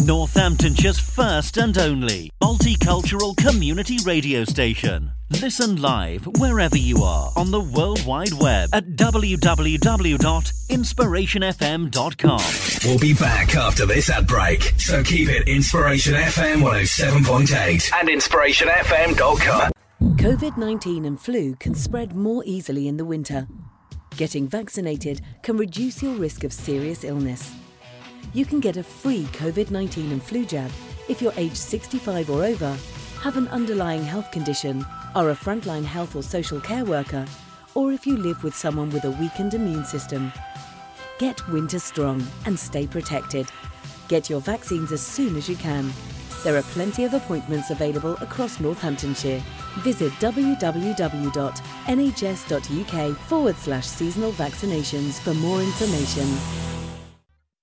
Northamptonshire's first and only multicultural community radio station. Listen live wherever you are on the World Wide Web at www.inspirationfm.com. We'll be back after this ad break, so keep it Inspiration FM 107.8 and inspirationfm.com. COVID 19 and flu can spread more easily in the winter. Getting vaccinated can reduce your risk of serious illness. You can get a free COVID 19 and flu jab if you're aged 65 or over, have an underlying health condition, are a frontline health or social care worker, or if you live with someone with a weakened immune system. Get winter strong and stay protected. Get your vaccines as soon as you can. There are plenty of appointments available across Northamptonshire. Visit www.nhs.uk forward slash seasonal vaccinations for more information.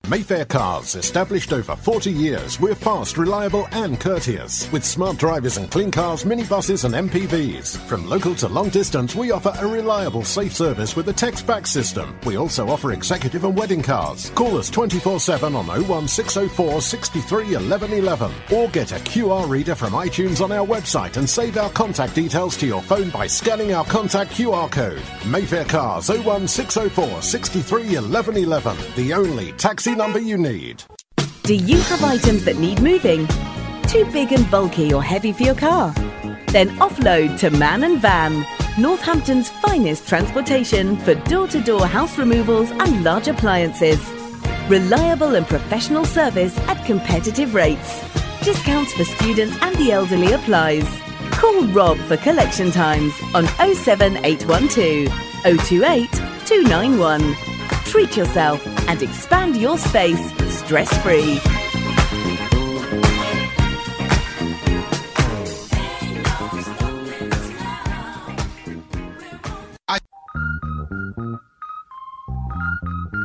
Mayfair Cars, established over 40 years, we're fast, reliable and courteous. With smart drivers and clean cars, minibuses and MPVs. From local to long distance, we offer a reliable, safe service with a text back system. We also offer executive and wedding cars. Call us 24-7 on 01604 63 11 11 or get a QR reader from iTunes on our website and save our contact details to your phone by scanning our contact QR code. Mayfair Cars 01604 63 11 11. The only taxi number you need. Do you have items that need moving? Too big and bulky or heavy for your car? Then offload to Man and Van, Northampton's finest transportation for door to door house removals and large appliances. Reliable and professional service at competitive rates. Discounts for students and the elderly applies. Call Rob for collection times on 07812 028 291. Treat yourself and expand your space stress free.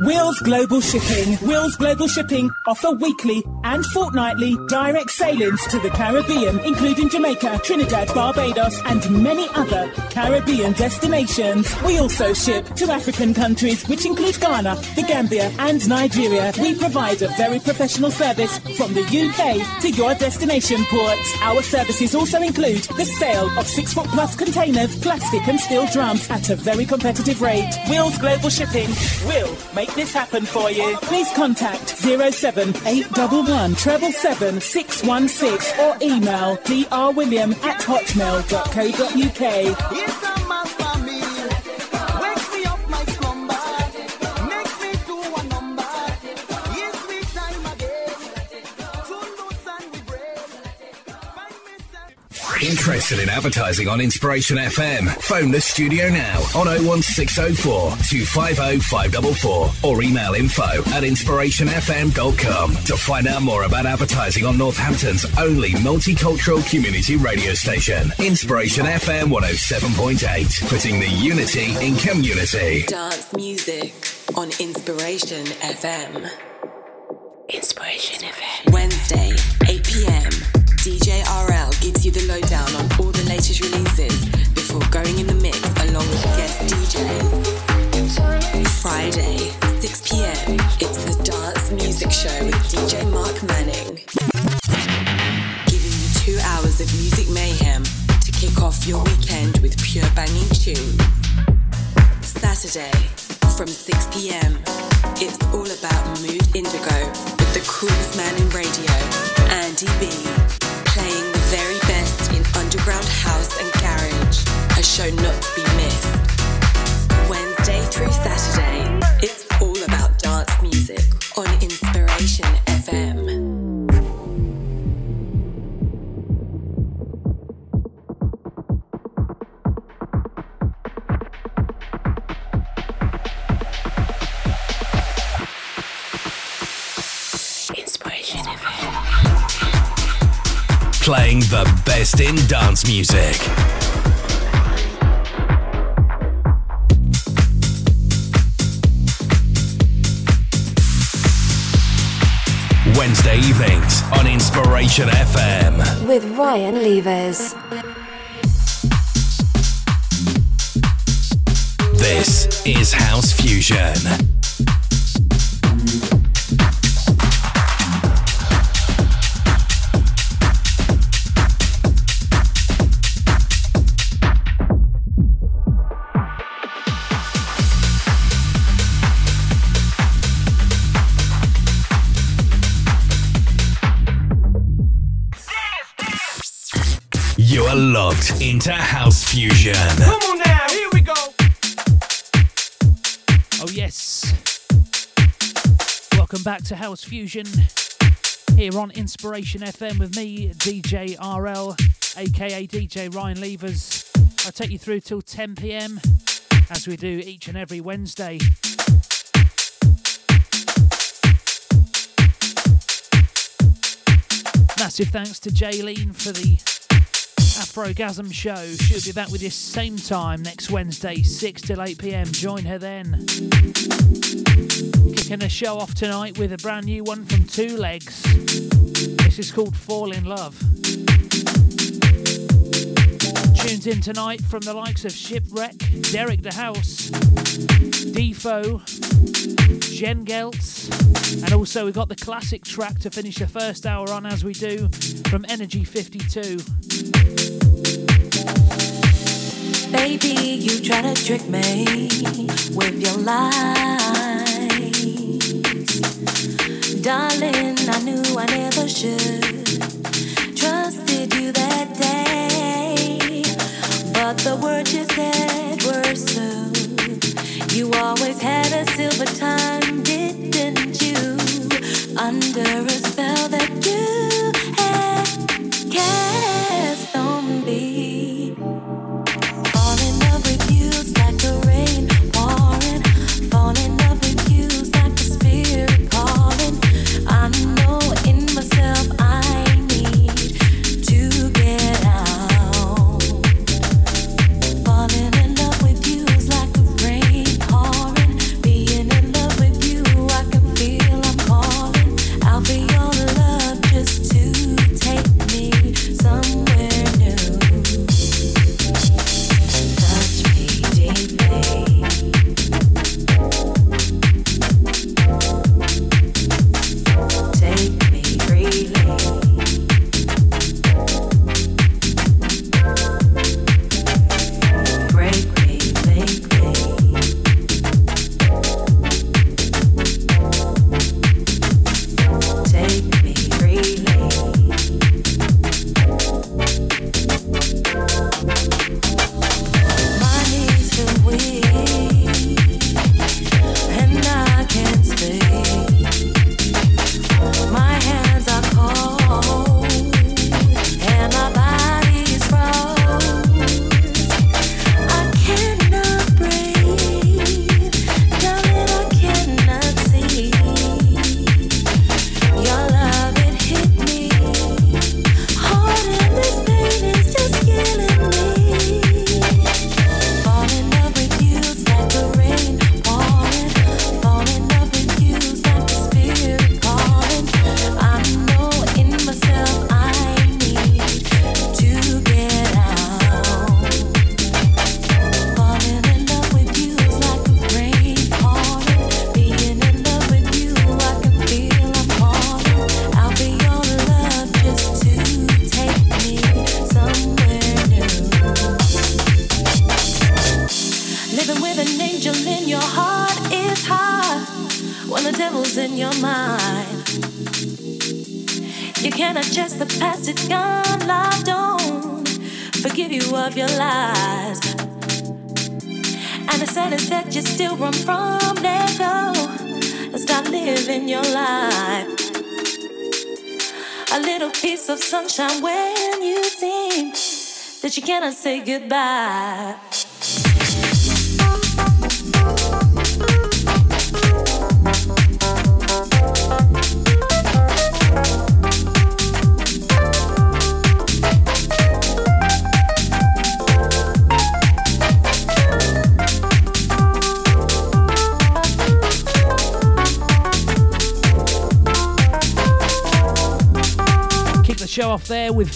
Wheels Global Shipping. Wheels Global Shipping offer weekly and fortnightly direct sailings to the Caribbean, including Jamaica, Trinidad, Barbados, and many other Caribbean destinations. We also ship to African countries, which include Ghana, the Gambia, and Nigeria. We provide a very professional service from the UK to your destination port. Our services also include the sale of six foot plus containers, plastic and steel drums at a very competitive rate. Wheels Global Shipping will make this happen for you. Please contact 07811 treble seven six one six or email drwilliam at hotmail.co.uk. Interested in advertising on Inspiration FM? Phone the studio now on 01604 250 544 or email info at inspirationfm.com to find out more about advertising on Northampton's only multicultural community radio station. Inspiration FM 107.8, putting the unity in community. Dance music on Inspiration FM. Inspiration FM. Wednesday, releases before going in the mix along with guest DJ. Friday, 6 p.m. It's the Dance Music Show with DJ Mark Manning. Giving you two hours of music mayhem to kick off your weekend with pure banging tunes. Saturday, from 6 p.m. not to be missed. Wednesday through Saturday, it's all about dance music on Inspiration FM. Inspiration FM. Playing the best in dance music. Ryan Levers. To House Fusion here on Inspiration FM with me, DJ RL, aka DJ Ryan Levers. I take you through till 10 pm as we do each and every Wednesday. Massive thanks to Jaylene for the Afrogasm show. She'll be back with you same time next Wednesday, 6 till 8 pm. Join her then. Kicking the show off tonight with a brand new one from Two Legs. This is called Fall in Love. Tunes in tonight from the likes of Shipwreck, Derek the House, Defo, Jen Geltz, and also we've got the classic track to finish the first hour on as we do from Energy 52. Baby, you try to trick me with your lies. Darling, I knew I never should. Trusted you that day. But the words you said were so. You always had a silver tongue, didn't you? Under a spell that you had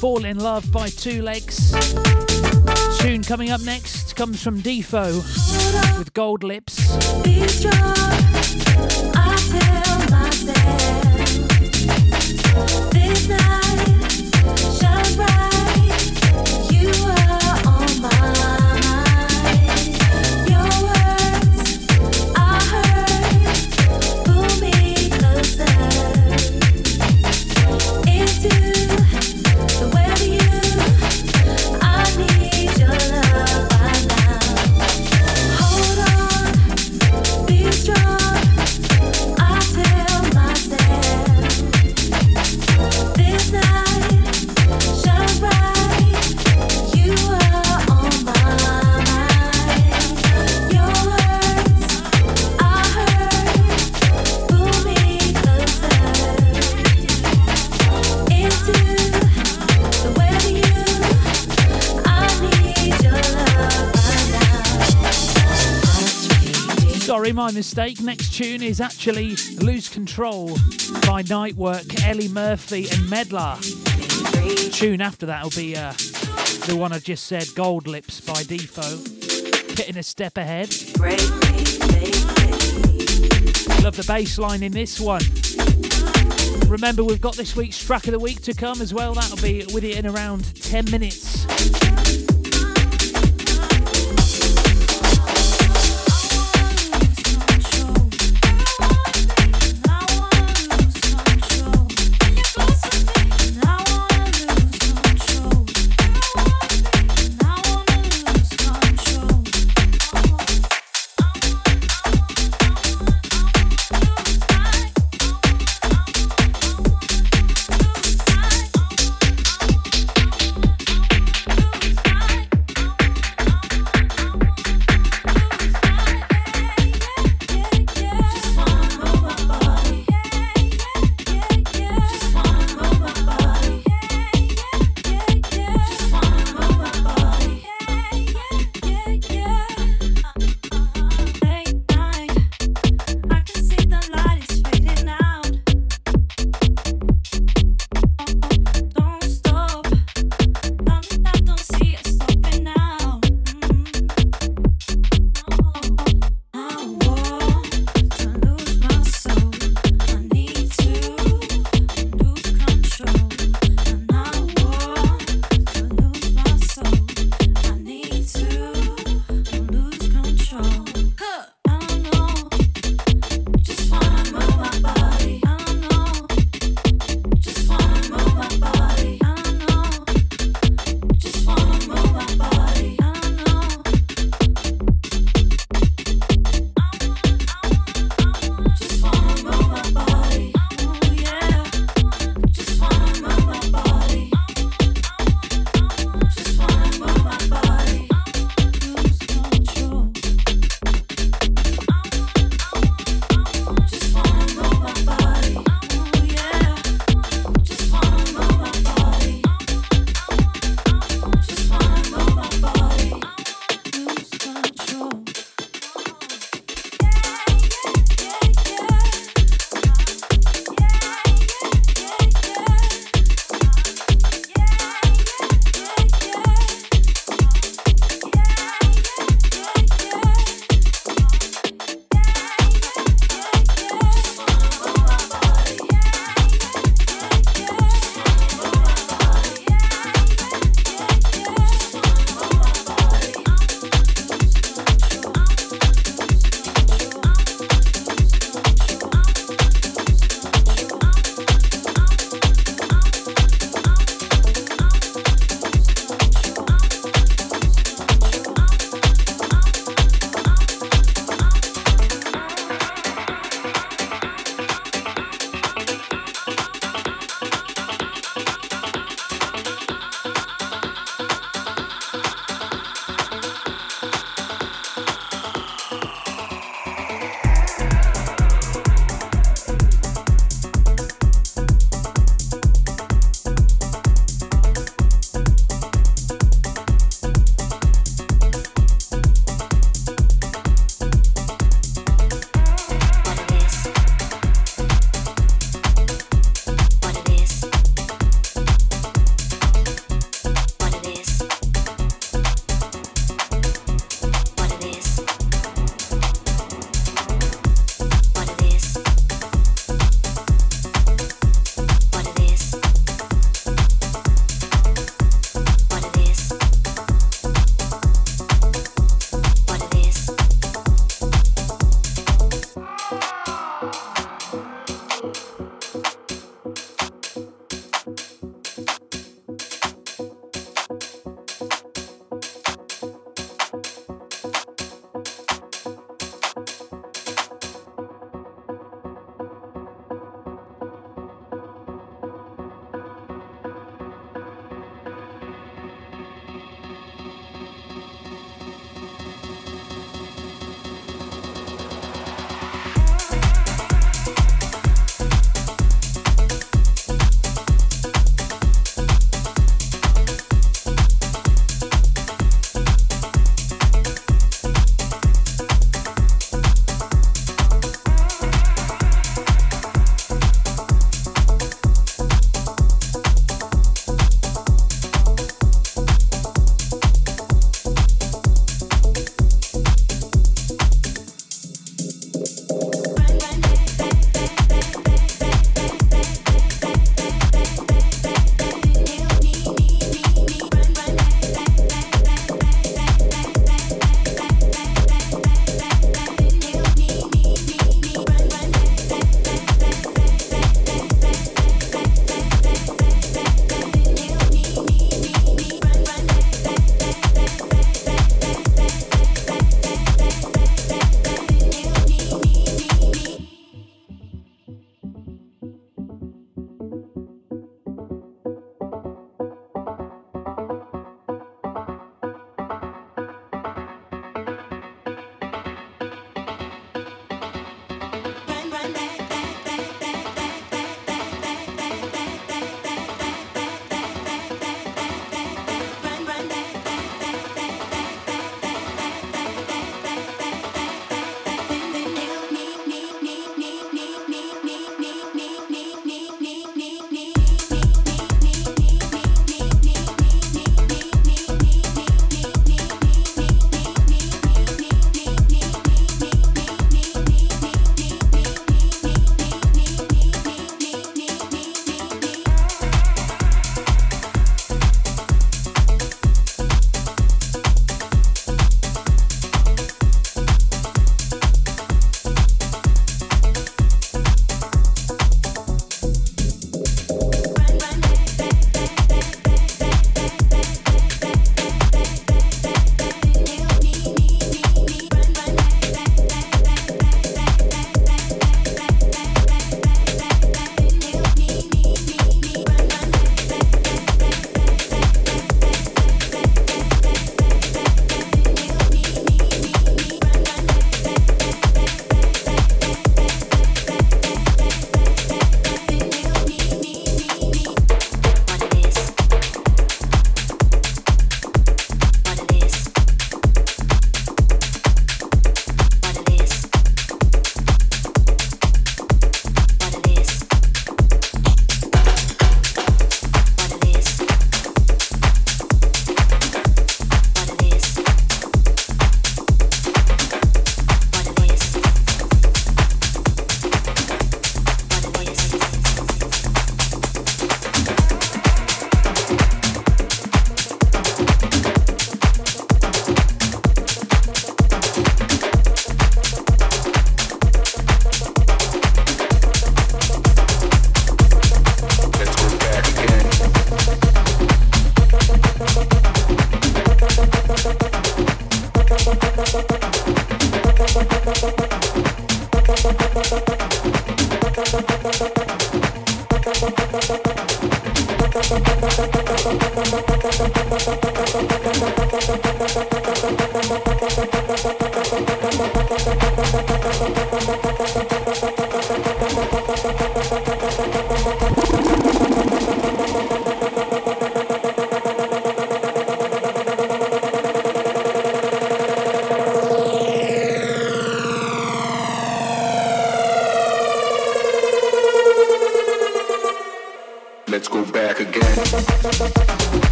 Fall in Love by Two Legs. Tune coming up next comes from Defo with Gold Lips. My mistake. Next tune is actually Lose Control by Nightwork, Ellie Murphy, and Medlar. Tune after that will be uh, the one I just said, Gold Lips by Defo. Getting a step ahead. Love the bass line in this one. Remember, we've got this week's track of the week to come as well. That'll be with it in around 10 minutes.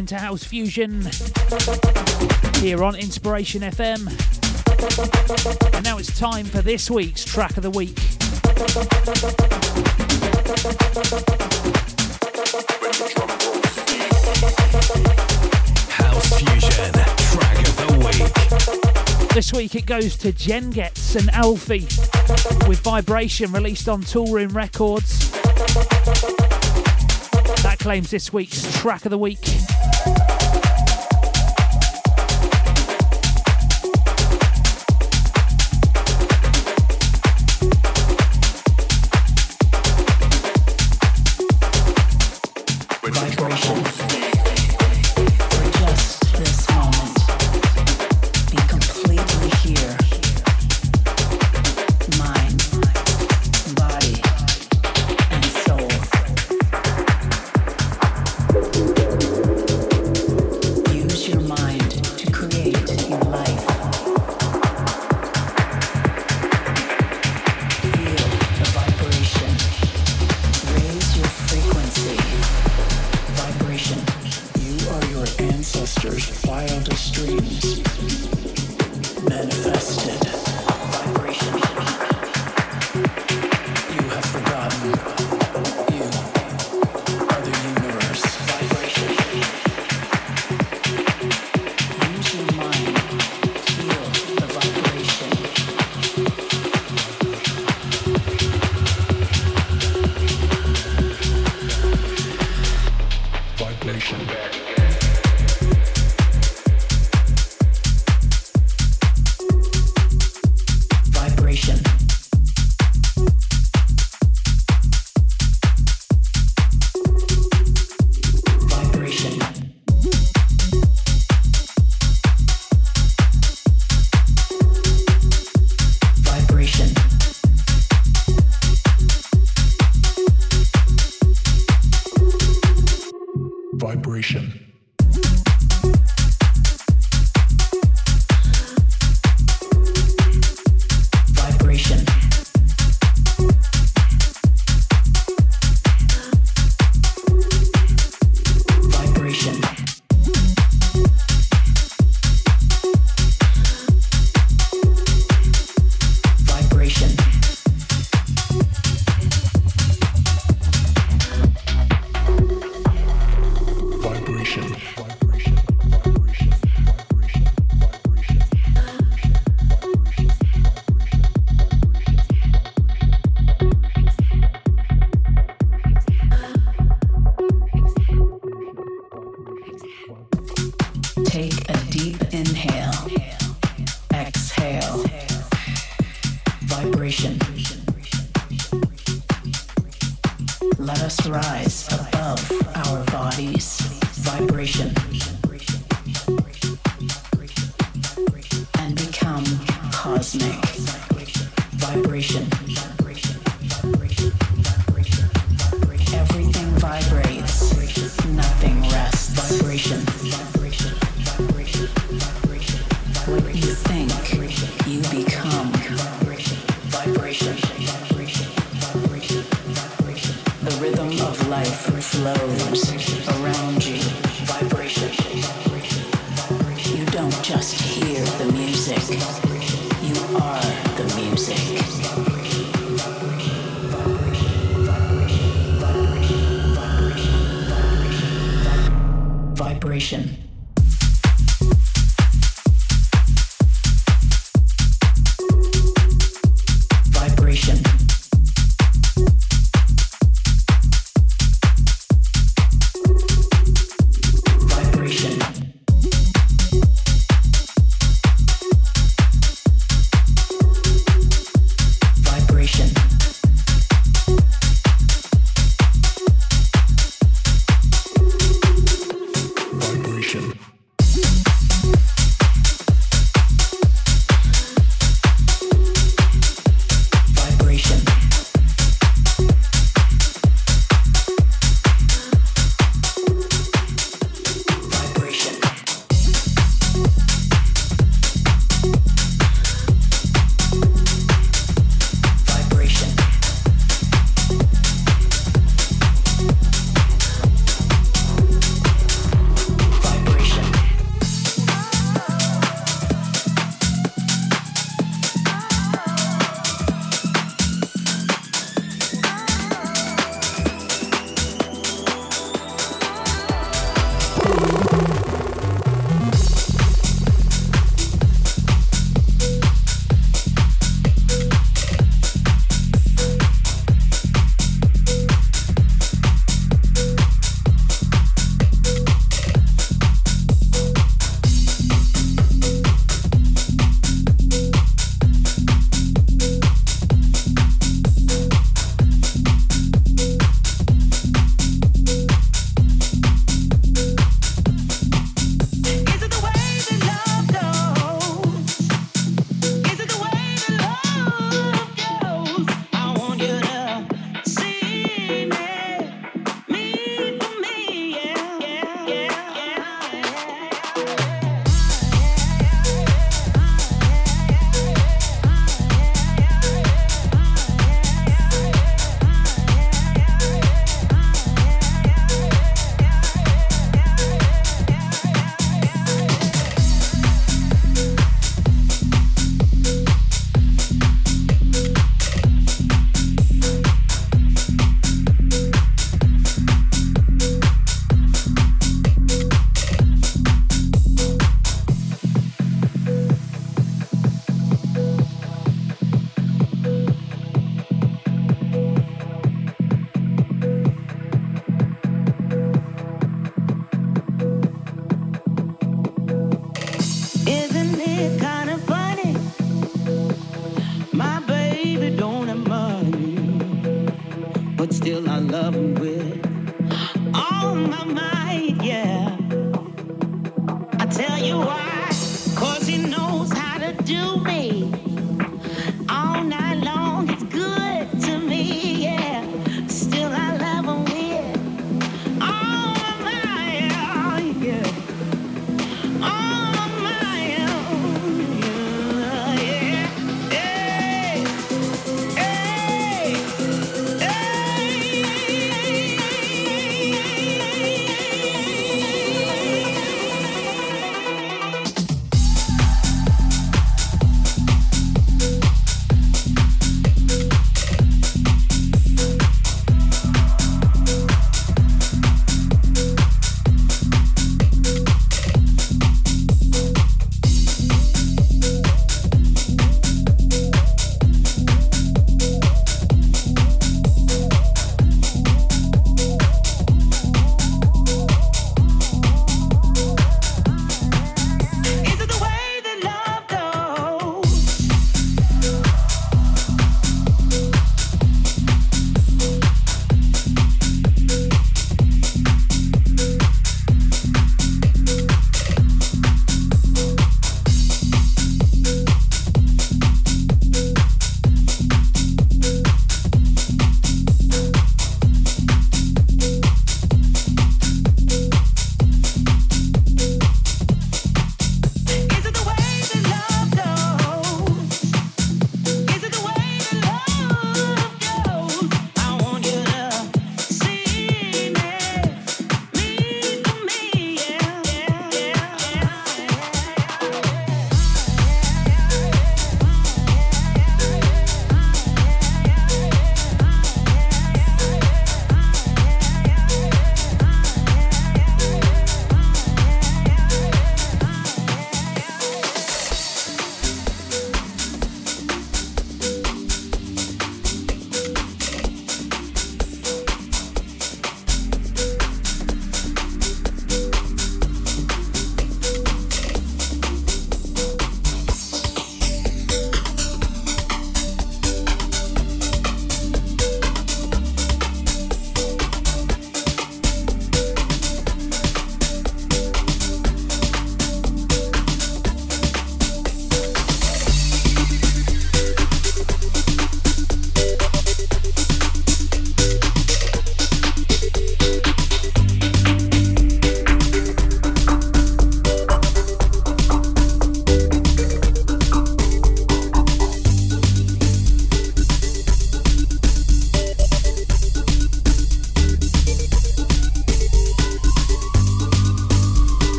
Into House Fusion here on Inspiration FM. And now it's time for this week's track of the week. House Fusion track of the week. This week it goes to Jen Getz and Alfie with Vibration released on Toolroom Records That claims this week's track of the week.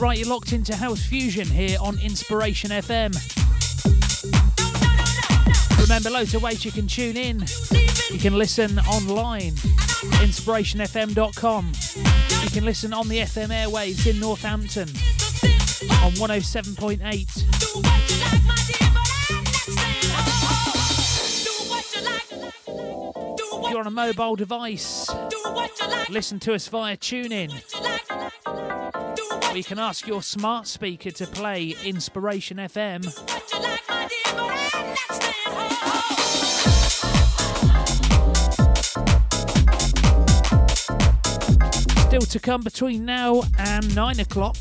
Right, you're locked into House Fusion here on Inspiration FM. Remember, loads of ways you can tune in. You can listen online, inspirationfm.com. You can listen on the FM airwaves in Northampton on 107.8. If you're on a mobile device, listen to us via TuneIn. Or you can ask your smart speaker to play Inspiration FM. Still to come between now and 9 o'clock.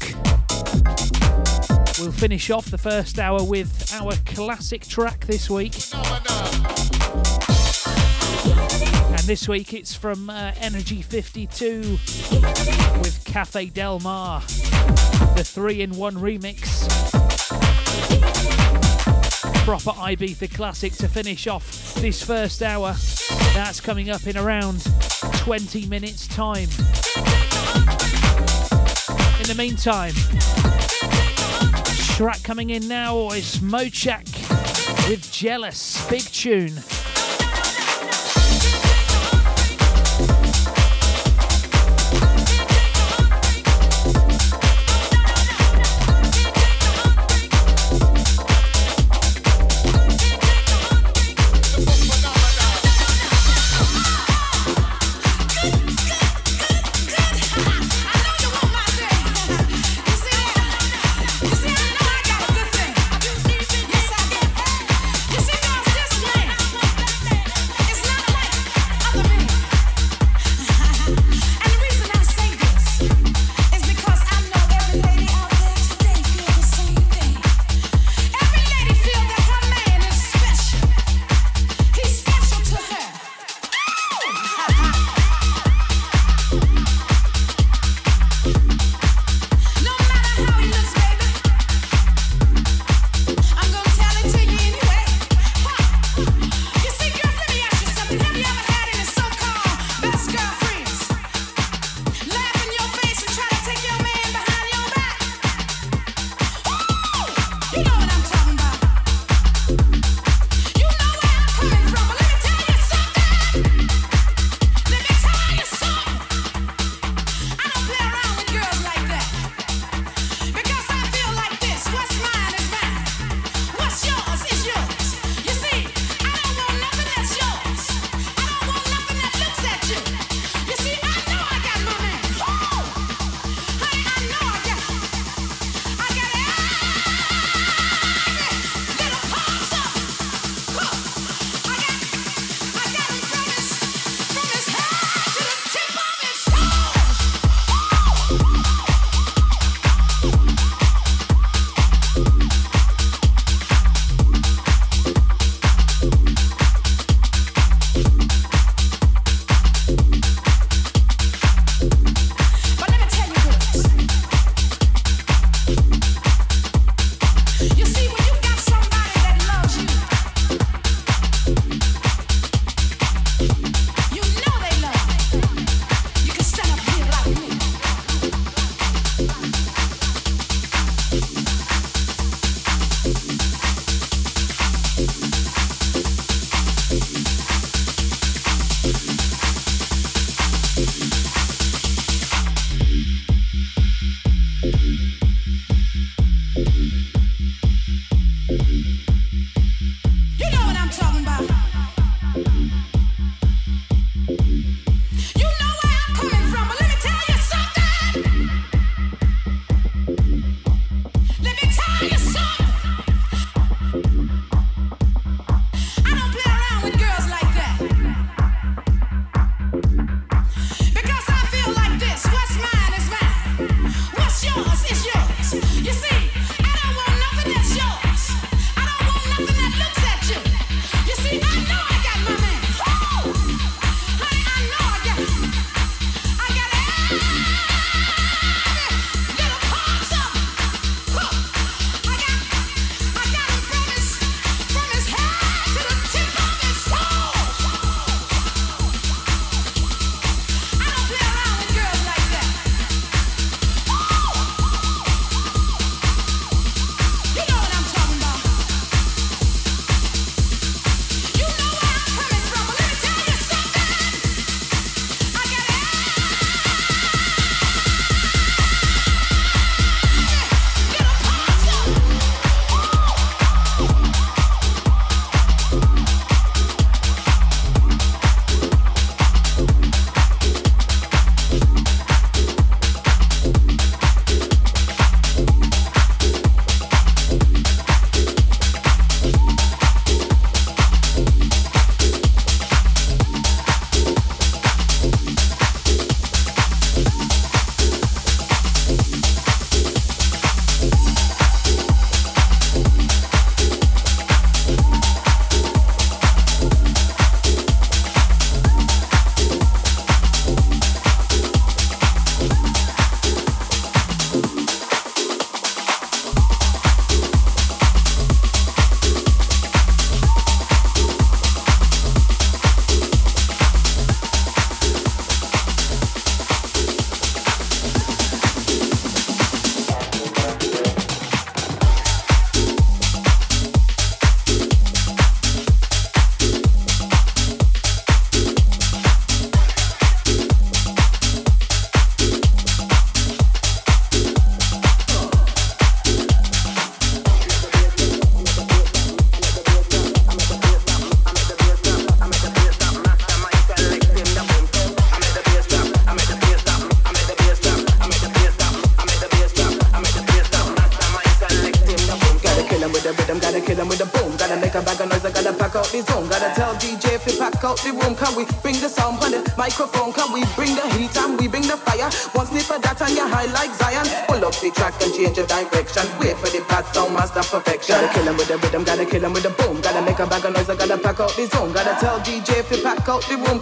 We'll finish off the first hour with our classic track this week. And this week it's from uh, Energy 52 with Cafe Del Mar, the 3 in 1 remix. Proper Ibiza classic to finish off this first hour. That's coming up in around 20 minutes' time. In the meantime, track coming in now or is Mochakk with Jealous. Big tune. The room.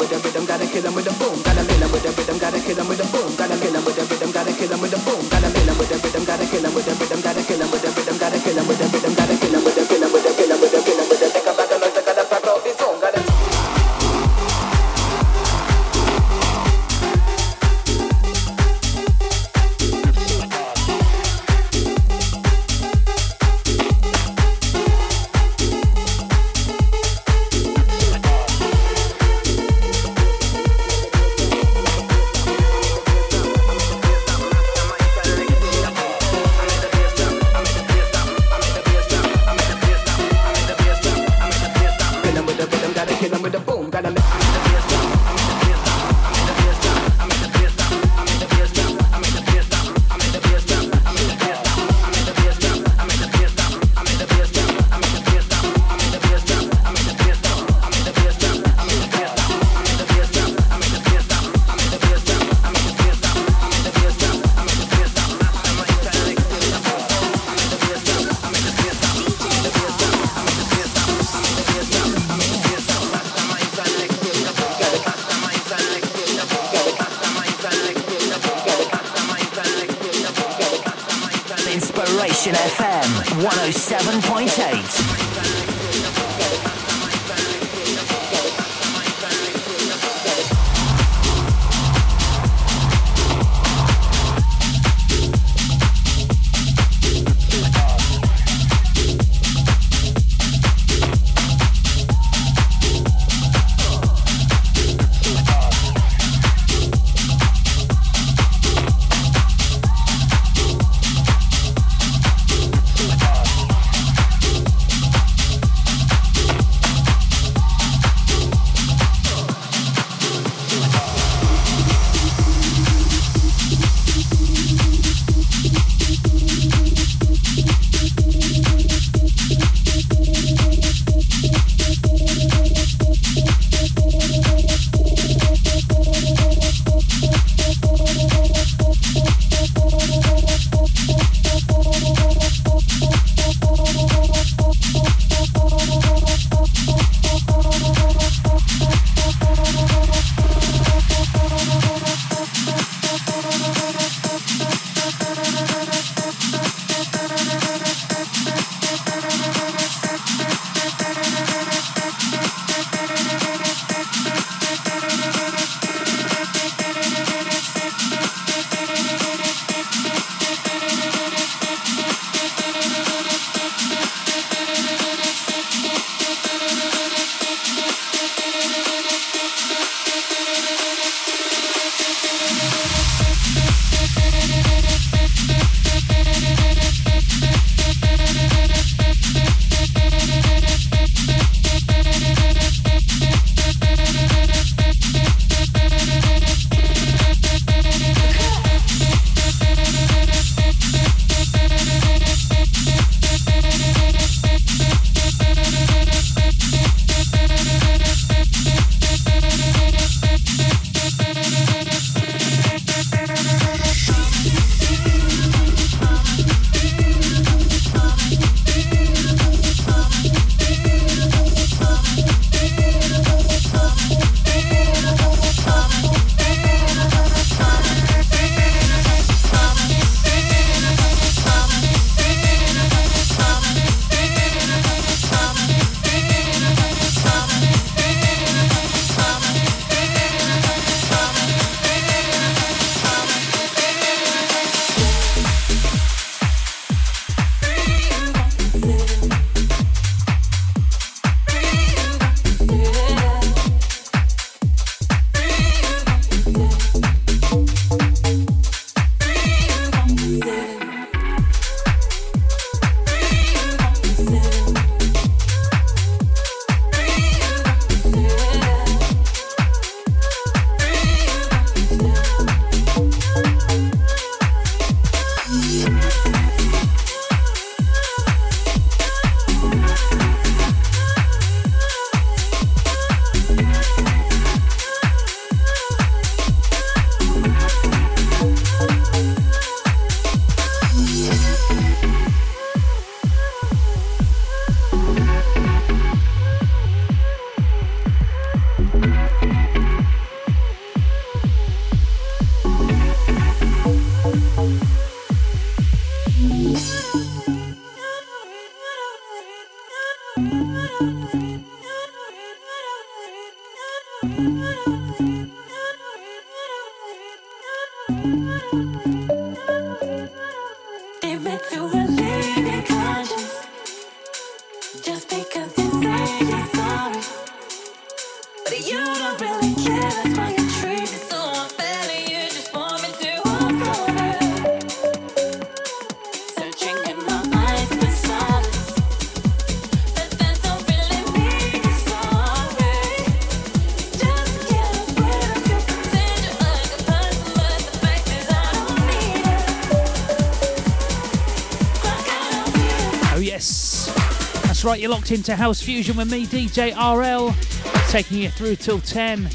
with a rhythm, gotta kill him with a boom, gotta kill him with a rhythm, gotta kill him with a boom, gotta kill him with a rhythm, gotta kill him with a boom, gotta kill him with a rhythm, gotta kill him with a rhythm, gotta kill him with a rhythm, gotta kill him with a gotta kill rhythm. Right, you're locked into House Fusion with me, DJ RL, taking you through till 10.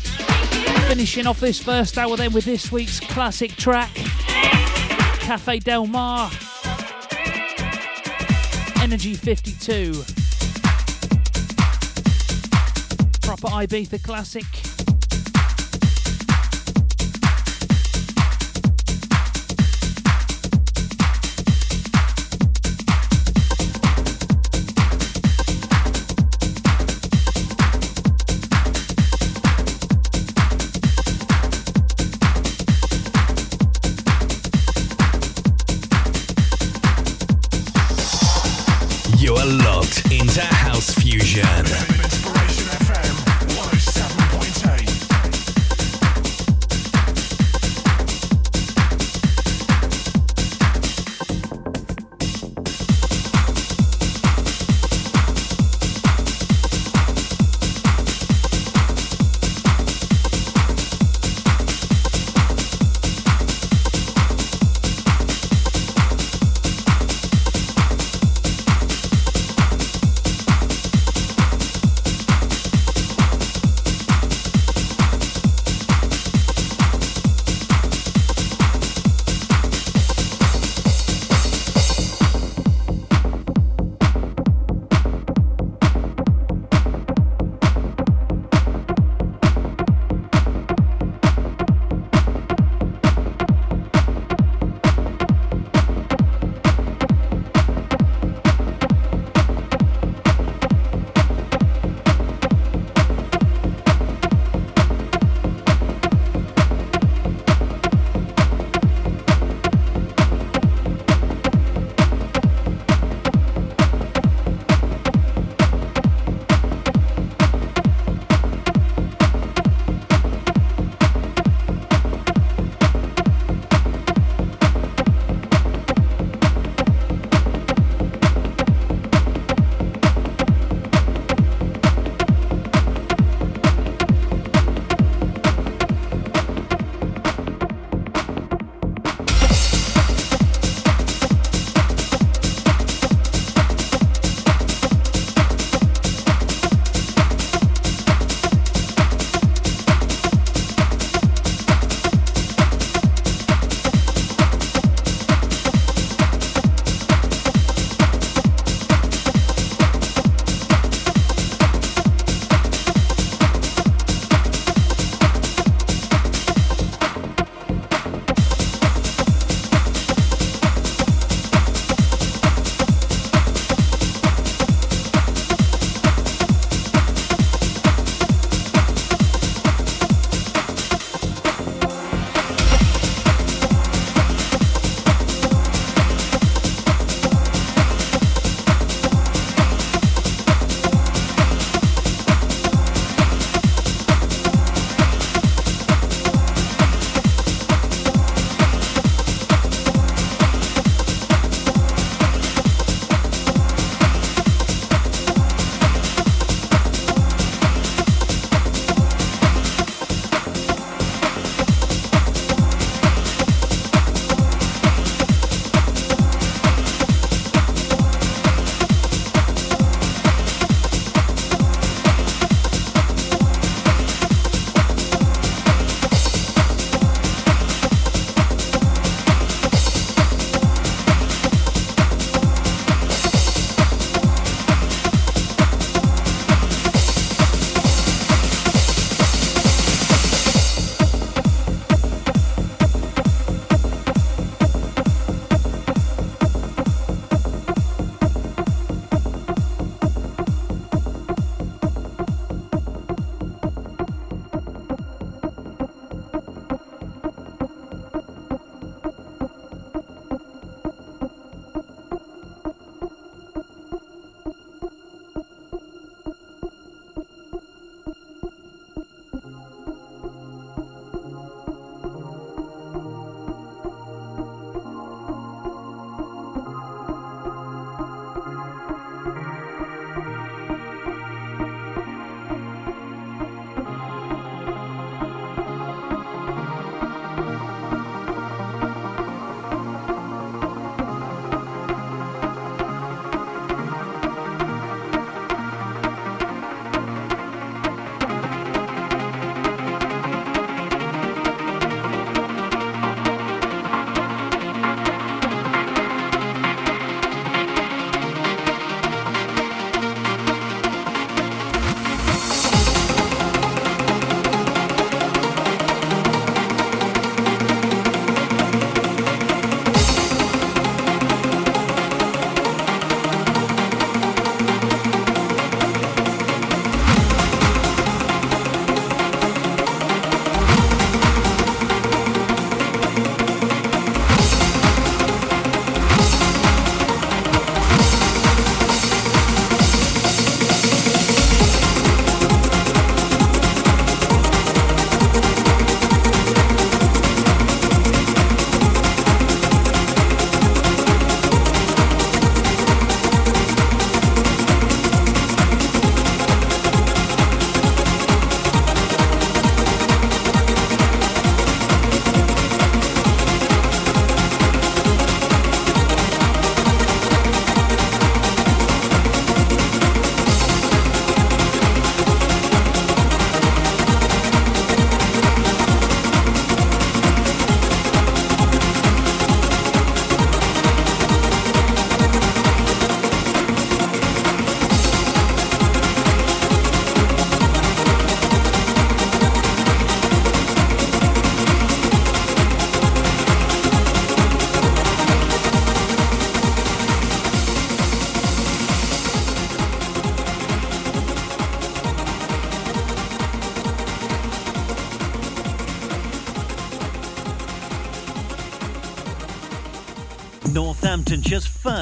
Finishing off this first hour then with this week's classic track, Cafe Del Mar, Energy 52. Proper Ibiza classic.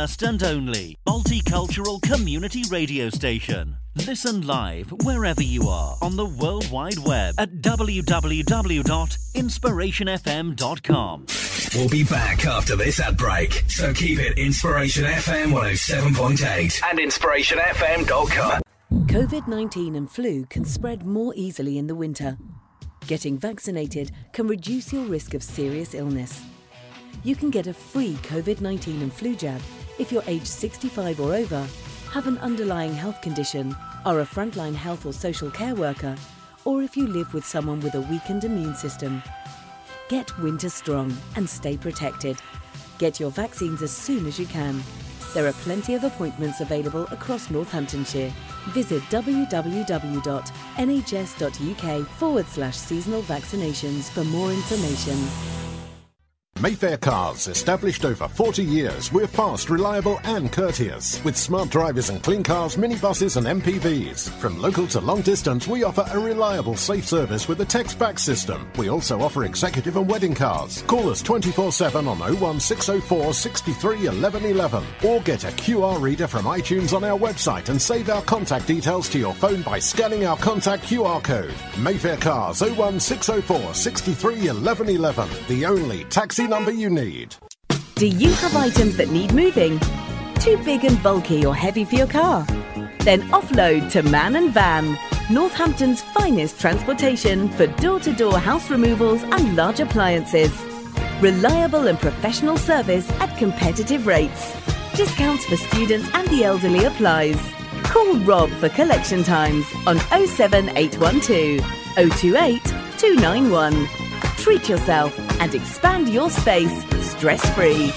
First and only multicultural community radio station. Listen live wherever you are on the World Wide Web at www.inspirationfm.com. We'll be back after this ad break, so keep it Inspiration FM 107.8 and inspirationfm.com. COVID 19 and flu can spread more easily in the winter. Getting vaccinated can reduce your risk of serious illness. You can get a free COVID 19 and flu jab if you're aged 65 or over, have an underlying health condition, are a frontline health or social care worker, or if you live with someone with a weakened immune system. Get winter strong and stay protected. Get your vaccines as soon as you can. There are plenty of appointments available across Northamptonshire. Visit www.nhs.uk forward slash seasonal vaccinations for more information. Mayfair Cars, established over 40 years, we're fast, reliable and courteous. With smart drivers and clean cars, minibuses and MPVs. From local to long distance, we offer a reliable, safe service with a text-back system. We also offer executive and wedding cars. Call us 24-7 on 01604 63 11 11 or get a QR reader from iTunes on our website and save our contact details to your phone by scanning our contact QR code. Mayfair Cars 01604 63 11 11. The only taxi number you need. Do you have items that need moving? Too big and bulky or heavy for your car? Then offload to Man and Van, Northampton's finest transportation for door to door house removals and large appliances. Reliable and professional service at competitive rates. Discounts for students and the elderly applies. Call Rob for collection times on 07812 028 291. Treat yourself and expand your space stress free.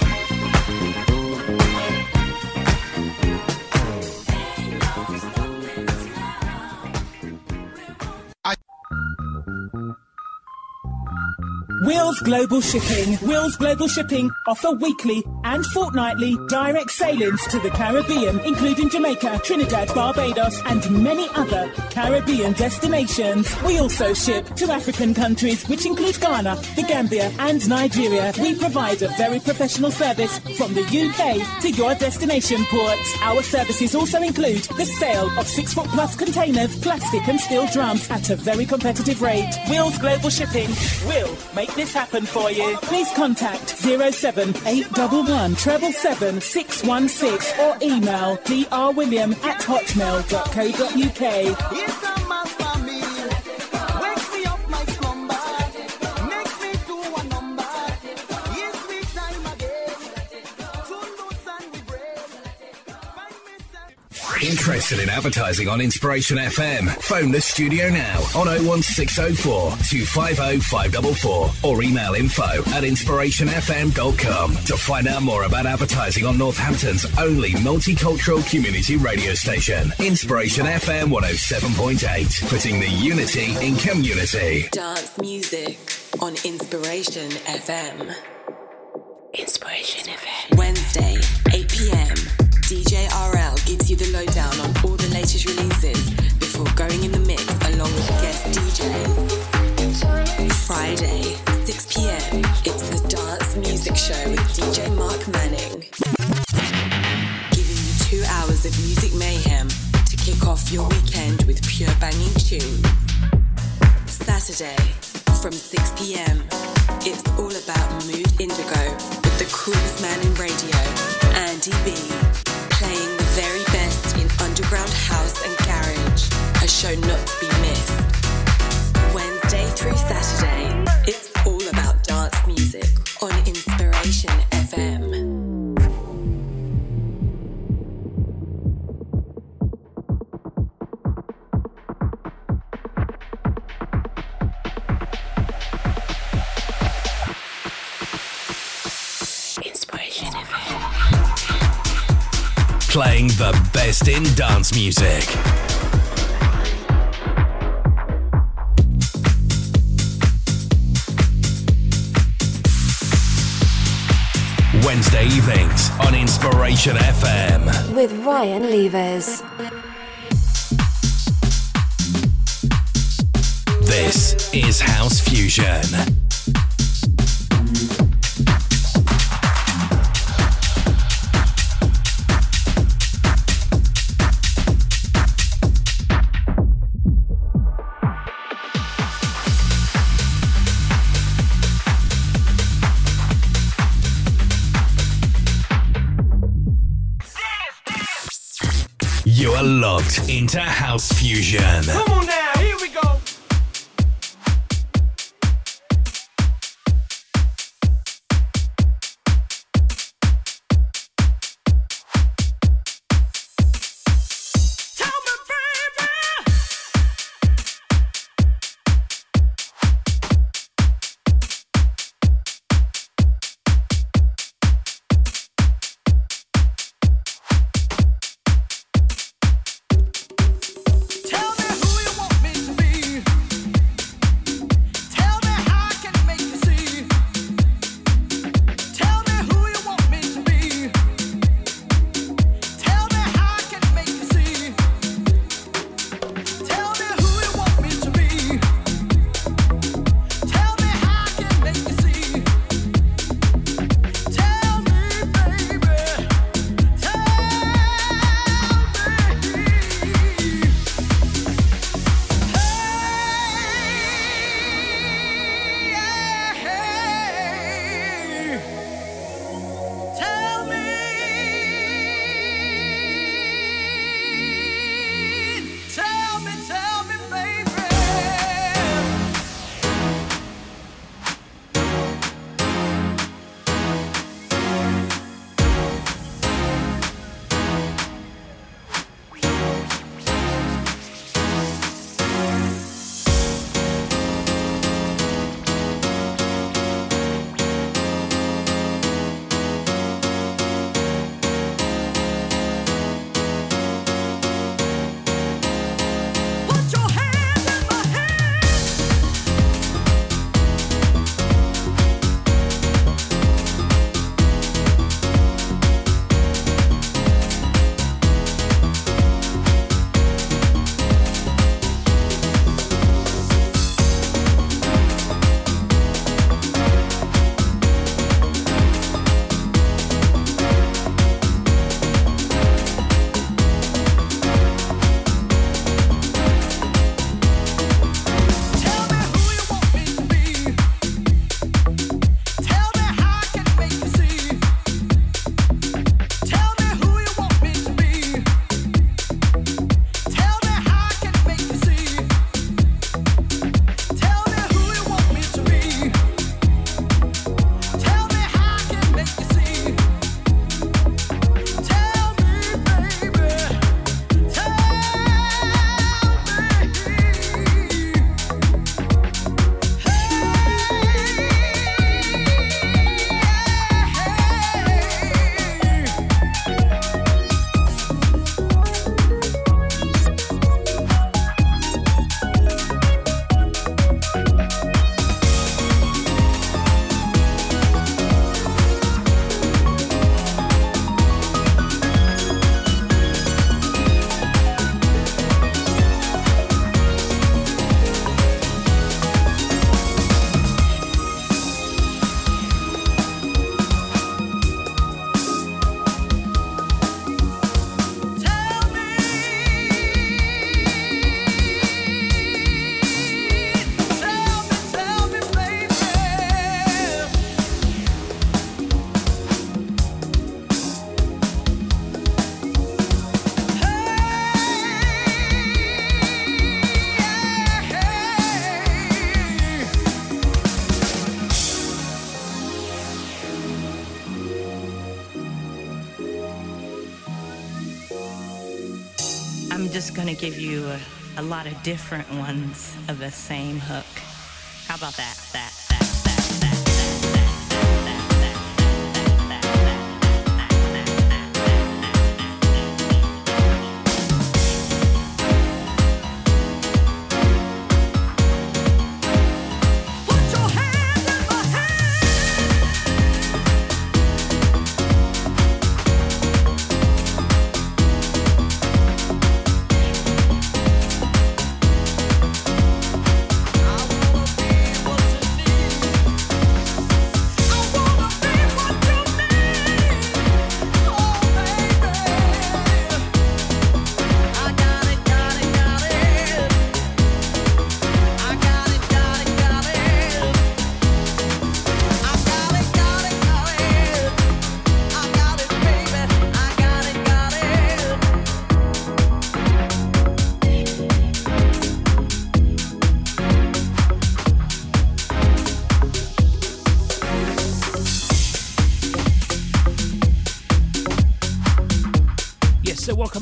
Wheels Global Shipping. Wheels Global Shipping offer weekly and fortnightly direct sailings to the Caribbean, including Jamaica, Trinidad, Barbados, and many other Caribbean destinations. We also ship to African countries, which include Ghana, the Gambia, and Nigeria. We provide a very professional service from the UK to your destination port. Our services also include the sale of six foot plus containers, plastic and steel drums at a very competitive rate. Wheels Global Shipping will make this happen for you. Please contact 07811 treble seven six one six or email drwilliam at hotmail.co.uk. Interested in advertising on Inspiration FM? Phone the studio now on 01604 250 544 or email info at inspirationfm.com to find out more about advertising on Northampton's only multicultural community radio station. Inspiration FM 107.8, putting the unity in community. Dance music on Inspiration FM. Inspiration FM. Wednesday, 8 p.m. DJ RL gives you the lowdown on all the latest releases before going in the mix along with guest DJ. Friday, 6 p.m. It's the Dance Music Show with DJ Mark Manning. Giving you two hours of music mayhem to kick off your weekend with pure banging tunes. Saturday, from 6 p.m. It's all about Mood Indigo with the coolest man in radio, Andy B, underground house and garage. A show not to be Playing the best in dance music. Wednesday evenings on Inspiration FM. With Ryan Levers. This is House Fusion. Into House Fusion. Come on now, different ones of the same hook.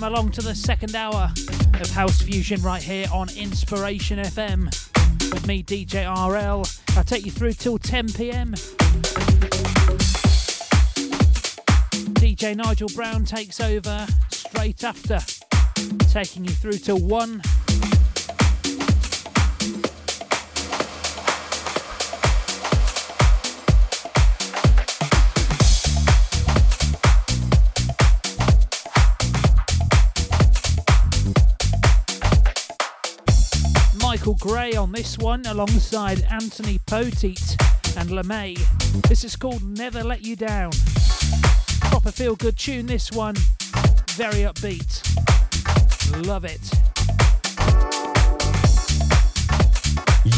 Along to the second hour of House Fusion right here on Inspiration FM with me, DJ RL. I'll take you through till 10 pm. DJ Nigel Brown takes over straight after, taking you through till 1. Michael Gray on this one alongside Anthony Poteat and LeMay. This is called Never Let You Down. Proper feel good tune, this one. Very upbeat. Love it.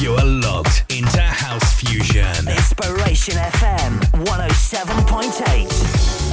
You are logged into House Fusion. Inspiration FM 107.8.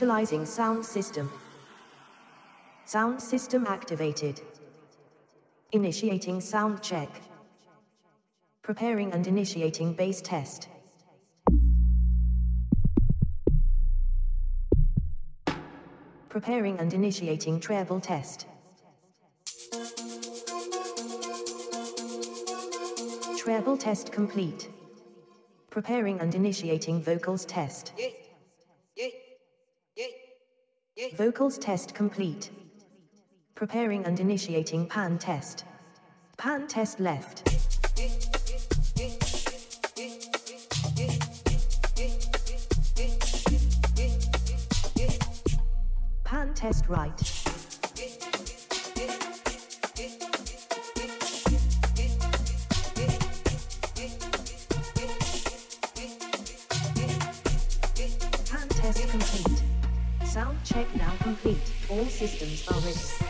Initializing sound system. Sound system activated. Initiating sound check. Preparing and initiating bass test. Preparing and initiating treble test. Treble test complete. Preparing and initiating vocals test. Vocals test complete. Preparing and initiating pan test. Pan test left. Pan test right. Complete. All systems are ready.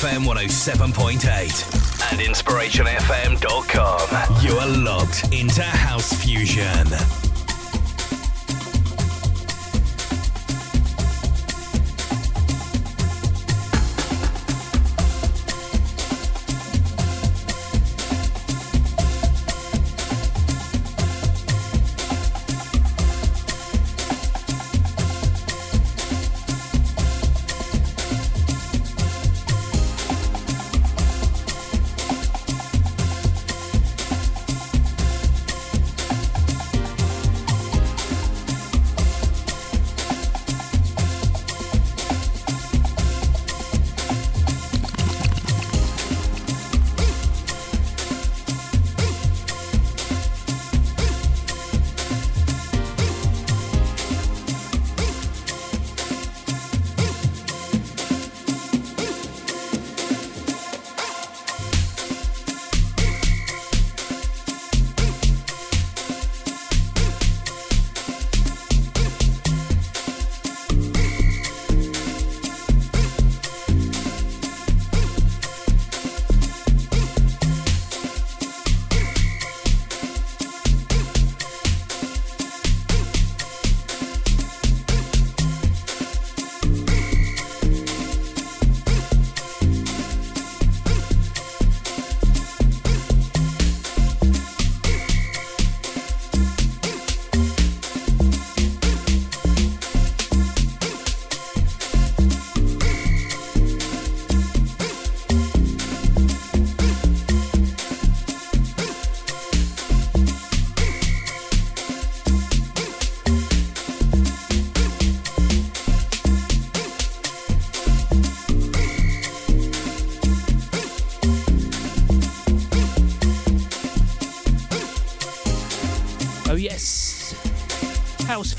FM 107.8 and InspirationFM.com. You are logged into House Fusion.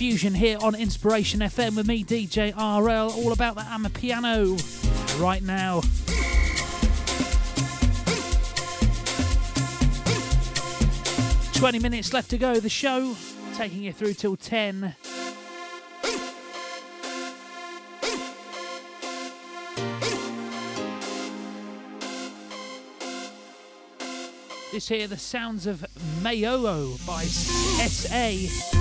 Fusion here on Inspiration FM with me, DJ RL. All about the Amapiano right now. Twenty minutes left to go. The show taking you through till ten. This here, the sounds of Mayoo by SA.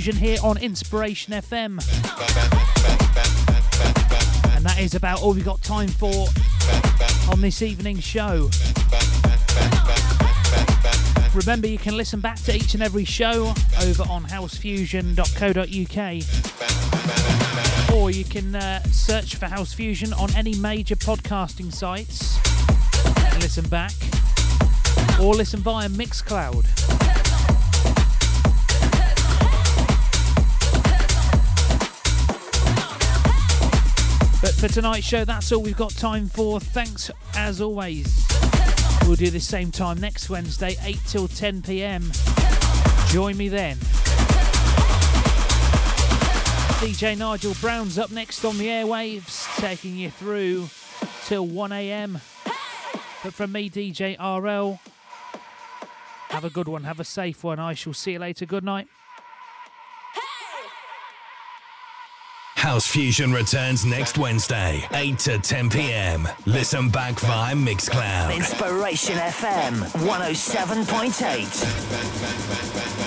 Fusion here on Inspiration FM. And that is about all we've got time for on this evening's show. Remember, you can listen back to each and every show over on housefusion.co.uk. Or you can uh, search for House Fusion on any major podcasting sites and listen back. Or listen via Mixcloud. For tonight's show, that's all we've got time for. Thanks as always. We'll do the same time next Wednesday, 8 till 10 pm. Join me then. DJ Nigel Brown's up next on the airwaves, taking you through till 1 am. But from me, DJ RL, have a good one, have a safe one. I shall see you later. Good night. House Fusion returns next Wednesday, 8 to 10 p.m. Listen back via Mixcloud. Inspiration FM 107.8.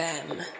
FM.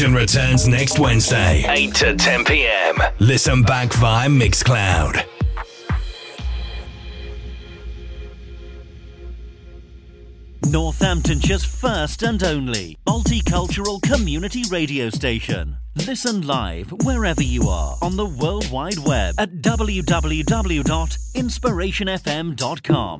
House Fusion returns next Wednesday, 8 to 10 p.m. Listen back via Mixcloud. Northamptonshire's first and only multicultural community radio station. Listen live wherever you are on the World Wide Web at www.inspirationfm.com.